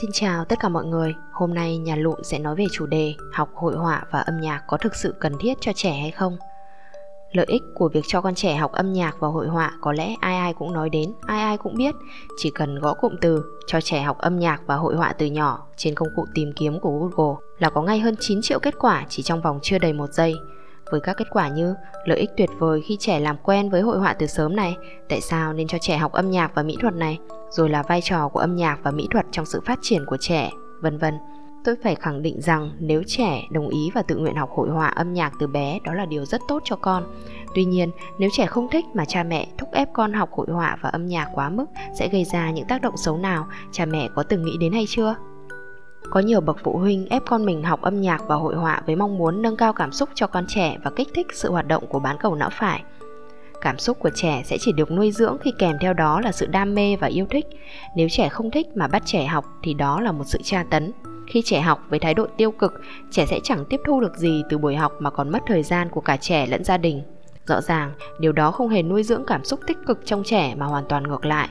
Xin chào tất cả mọi người, hôm nay nhà lụn sẽ nói về chủ đề học hội họa và âm nhạc có thực sự cần thiết cho trẻ hay không? Lợi ích của việc cho con trẻ học âm nhạc và hội họa có lẽ ai ai cũng nói đến, ai ai cũng biết. Chỉ cần gõ cụm từ cho trẻ học âm nhạc và hội họa từ nhỏ trên công cụ tìm kiếm của Google là có ngay hơn 9 triệu kết quả chỉ trong vòng chưa đầy một giây. Với các kết quả như lợi ích tuyệt vời khi trẻ làm quen với hội họa từ sớm này, tại sao nên cho trẻ học âm nhạc và mỹ thuật này, rồi là vai trò của âm nhạc và mỹ thuật trong sự phát triển của trẻ, vân vân. Tôi phải khẳng định rằng nếu trẻ đồng ý và tự nguyện học hội họa âm nhạc từ bé đó là điều rất tốt cho con. Tuy nhiên, nếu trẻ không thích mà cha mẹ thúc ép con học hội họa và âm nhạc quá mức sẽ gây ra những tác động xấu nào, cha mẹ có từng nghĩ đến hay chưa? Có nhiều bậc phụ huynh ép con mình học âm nhạc và hội họa với mong muốn nâng cao cảm xúc cho con trẻ và kích thích sự hoạt động của bán cầu não phải. Cảm xúc của trẻ sẽ chỉ được nuôi dưỡng khi kèm theo đó là sự đam mê và yêu thích. Nếu trẻ không thích mà bắt trẻ học thì đó là một sự tra tấn. Khi trẻ học với thái độ tiêu cực, trẻ sẽ chẳng tiếp thu được gì từ buổi học mà còn mất thời gian của cả trẻ lẫn gia đình. Rõ ràng, điều đó không hề nuôi dưỡng cảm xúc tích cực trong trẻ mà hoàn toàn ngược lại.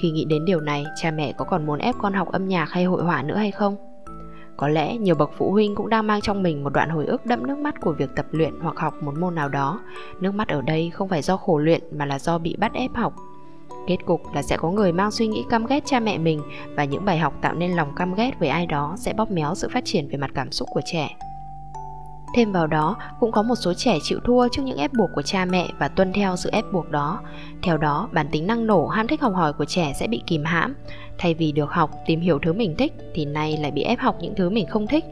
Khi nghĩ đến điều này, cha mẹ có còn muốn ép con học âm nhạc hay hội họa nữa hay không? Có lẽ nhiều bậc phụ huynh cũng đang mang trong mình một đoạn hồi ức đẫm nước mắt của việc tập luyện hoặc học một môn nào đó. Nước mắt ở đây không phải do khổ luyện mà là do bị bắt ép học. Kết cục là sẽ có người mang suy nghĩ căm ghét cha mẹ mình và những bài học tạo nên lòng căm ghét với ai đó sẽ bóp méo sự phát triển về mặt cảm xúc của trẻ. Thêm vào đó, cũng có một số trẻ chịu thua trước những ép buộc của cha mẹ và tuân theo sự ép buộc đó. Theo đó, bản tính năng nổ, ham thích học hỏi của trẻ sẽ bị kìm hãm. Thay vì được học, tìm hiểu thứ mình thích, thì nay lại bị ép học những thứ mình không thích.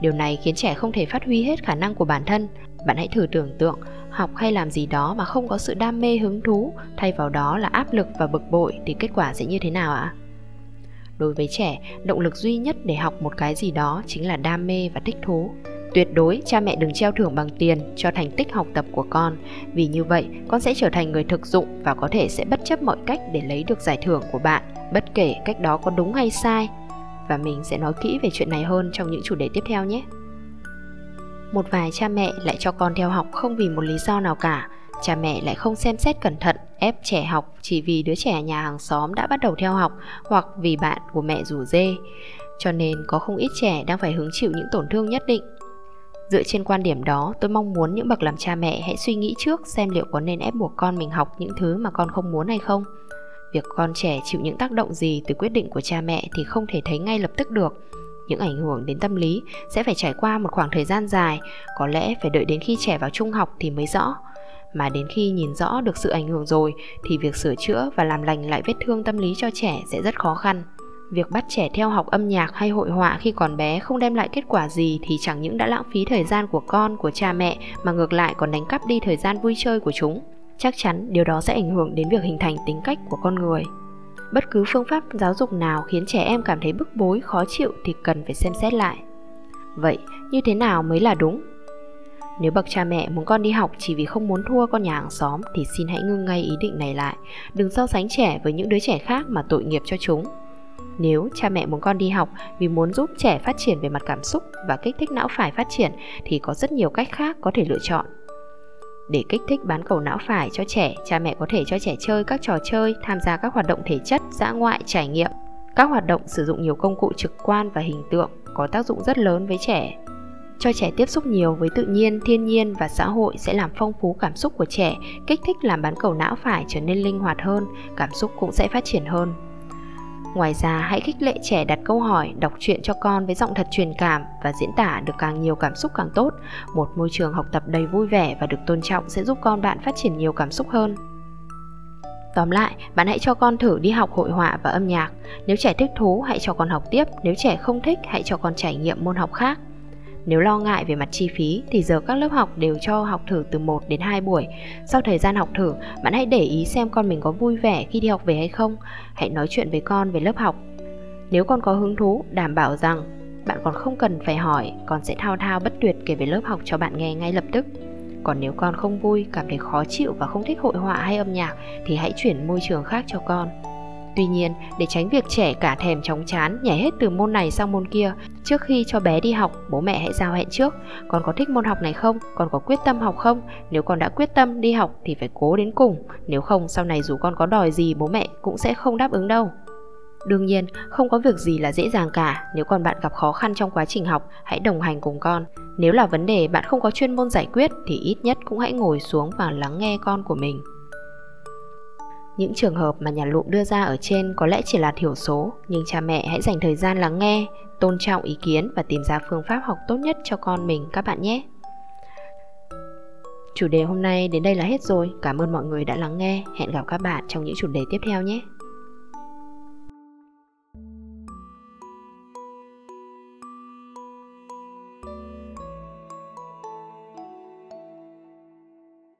Điều này khiến trẻ không thể phát huy hết khả năng của bản thân. Bạn hãy thử tưởng tượng, học hay làm gì đó mà không có sự đam mê hứng thú, thay vào đó là áp lực và bực bội thì kết quả sẽ như thế nào ạ? Đối với trẻ, động lực duy nhất để học một cái gì đó chính là đam mê và thích thú. Tuyệt đối cha mẹ đừng treo thưởng bằng tiền cho thành tích học tập của con, vì như vậy con sẽ trở thành người thực dụng và có thể sẽ bất chấp mọi cách để lấy được giải thưởng của bạn, bất kể cách đó có đúng hay sai. Và mình sẽ nói kỹ về chuyện này hơn trong những chủ đề tiếp theo nhé. Một vài cha mẹ lại cho con theo học không vì một lý do nào cả, cha mẹ lại không xem xét cẩn thận ép trẻ học chỉ vì đứa trẻ nhà hàng xóm đã bắt đầu theo học hoặc vì bạn của mẹ rủ dê cho nên có không ít trẻ đang phải hứng chịu những tổn thương nhất định Dựa trên quan điểm đó, tôi mong muốn những bậc làm cha mẹ hãy suy nghĩ trước xem liệu có nên ép buộc con mình học những thứ mà con không muốn hay không. Việc con trẻ chịu những tác động gì từ quyết định của cha mẹ thì không thể thấy ngay lập tức được. Những ảnh hưởng đến tâm lý sẽ phải trải qua một khoảng thời gian dài, có lẽ phải đợi đến khi trẻ vào trung học thì mới rõ. Mà đến khi nhìn rõ được sự ảnh hưởng rồi thì việc sửa chữa và làm lành lại vết thương tâm lý cho trẻ sẽ rất khó khăn. Việc bắt trẻ theo học âm nhạc hay hội họa khi còn bé không đem lại kết quả gì thì chẳng những đã lãng phí thời gian của con, của cha mẹ mà ngược lại còn đánh cắp đi thời gian vui chơi của chúng. Chắc chắn điều đó sẽ ảnh hưởng đến việc hình thành tính cách của con người. Bất cứ phương pháp giáo dục nào khiến trẻ em cảm thấy bức bối, khó chịu thì cần phải xem xét lại. Vậy, như thế nào mới là đúng? Nếu bậc cha mẹ muốn con đi học chỉ vì không muốn thua con nhà hàng xóm thì xin hãy ngưng ngay ý định này lại. Đừng so sánh trẻ với những đứa trẻ khác mà tội nghiệp cho chúng. Nếu cha mẹ muốn con đi học vì muốn giúp trẻ phát triển về mặt cảm xúc và kích thích não phải phát triển thì có rất nhiều cách khác có thể lựa chọn. Để kích thích bán cầu não phải cho trẻ, cha mẹ có thể cho trẻ chơi các trò chơi, tham gia các hoạt động thể chất, dã ngoại, trải nghiệm. Các hoạt động sử dụng nhiều công cụ trực quan và hình tượng có tác dụng rất lớn với trẻ. Cho trẻ tiếp xúc nhiều với tự nhiên, thiên nhiên và xã hội sẽ làm phong phú cảm xúc của trẻ, kích thích làm bán cầu não phải trở nên linh hoạt hơn, cảm xúc cũng sẽ phát triển hơn. Ngoài ra, hãy khích lệ trẻ đặt câu hỏi, đọc truyện cho con với giọng thật truyền cảm và diễn tả được càng nhiều cảm xúc càng tốt. Một môi trường học tập đầy vui vẻ và được tôn trọng sẽ giúp con bạn phát triển nhiều cảm xúc hơn. Tóm lại, bạn hãy cho con thử đi học hội họa và âm nhạc. Nếu trẻ thích thú, hãy cho con học tiếp. Nếu trẻ không thích, hãy cho con trải nghiệm môn học khác. Nếu lo ngại về mặt chi phí thì giờ các lớp học đều cho học thử từ 1 đến 2 buổi. Sau thời gian học thử, bạn hãy để ý xem con mình có vui vẻ khi đi học về hay không. Hãy nói chuyện với con về lớp học. Nếu con có hứng thú, đảm bảo rằng bạn còn không cần phải hỏi, con sẽ thao thao bất tuyệt kể về lớp học cho bạn nghe ngay lập tức. Còn nếu con không vui, cảm thấy khó chịu và không thích hội họa hay âm nhạc thì hãy chuyển môi trường khác cho con. Tuy nhiên, để tránh việc trẻ cả thèm chóng chán nhảy hết từ môn này sang môn kia, trước khi cho bé đi học, bố mẹ hãy giao hẹn trước. Con có thích môn học này không? Con có quyết tâm học không? Nếu con đã quyết tâm đi học thì phải cố đến cùng. Nếu không, sau này dù con có đòi gì bố mẹ cũng sẽ không đáp ứng đâu. Đương nhiên, không có việc gì là dễ dàng cả, nếu còn bạn gặp khó khăn trong quá trình học, hãy đồng hành cùng con. Nếu là vấn đề bạn không có chuyên môn giải quyết thì ít nhất cũng hãy ngồi xuống và lắng nghe con của mình. Những trường hợp mà nhà lụm đưa ra ở trên có lẽ chỉ là thiểu số, nhưng cha mẹ hãy dành thời gian lắng nghe, tôn trọng ý kiến và tìm ra phương pháp học tốt nhất cho con mình các bạn nhé. Chủ đề hôm nay đến đây là hết rồi. Cảm ơn mọi người đã lắng nghe. Hẹn gặp các bạn trong những chủ đề tiếp theo nhé.